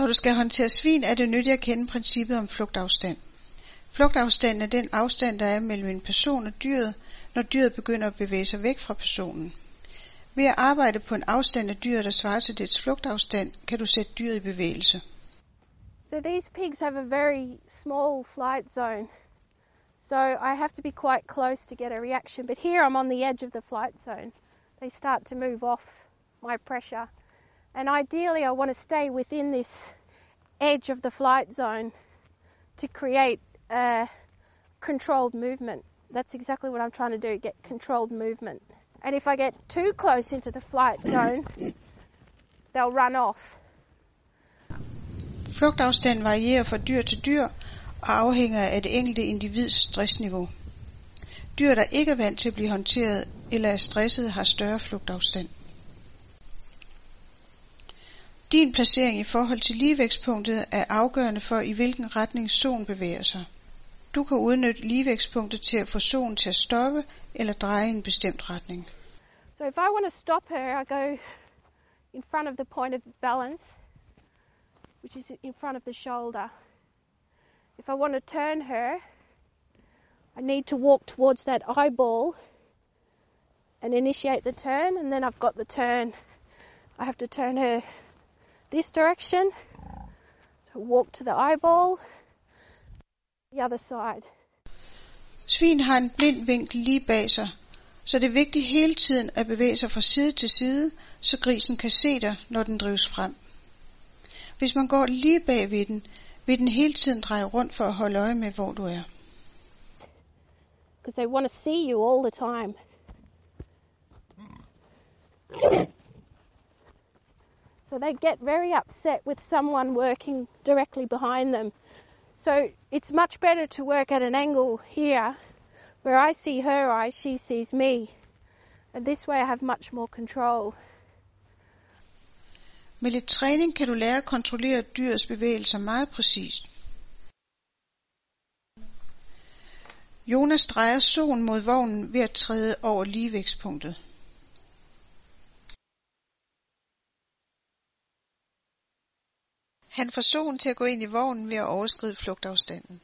Når du skal håndtere svin, er det nyttigt at kende princippet om flugtafstand. Flugtafstanden er den afstand, der er mellem en person og dyret, når dyret begynder at bevæge sig væk fra personen. Ved at arbejde på en afstand af dyret, der svarer til dets flugtafstand, kan du sætte dyret i bevægelse. So these pigs have a very small flight zone. So I have to be quite close to get a reaction. But here I'm on the edge of the flight zone. They start to move off my pressure. And ideally, I want to stay within this edge of the flight zone to create a controlled movement. That's exactly what I'm trying to do get controlled movement. And if I get too close into the flight zone, they'll run off. Flugtafstanden varierer fra dyr til dyr og afhænger af det enkelte individs stressniveau. Dyr, der ikke er vant til at blive håndteret eller er stresset, har større flugtafstand. Din placering i forhold til ligevægtspunktet er afgørende for, i hvilken retning solen bevæger sig. Du kan udnytte ligevægtspunktet til at få solen til at stoppe eller dreje i en bestemt retning. So if I want to stop her, I go in front of the point of balance, which is in front of the shoulder. If I want to turn her, I need to walk towards that eyeball and initiate the turn, and then I've got the turn. I have to turn her this direction, so walk to the eyeball, the other side. Svin har en blind vinkel lige bag sig, så det er vigtigt hele tiden at bevæge sig fra side til side, så grisen kan se dig, når den drives frem. Hvis man går lige bag ved den, vil den hele tiden dreje rundt for at holde øje med, hvor du er. because they want to see you all the time. So they get very upset with someone working directly behind them. So it's much better to work at an angle here where I see her eyes, she sees me. And this way I have much more control. Med lidt træning kan du lære at kontrollere dyrets bevægelser meget præcist. Jonas drejer solen mod vognen ved at træde over ligevægtspunktet. Han får solen til at gå ind i vognen ved at overskride flugtafstanden.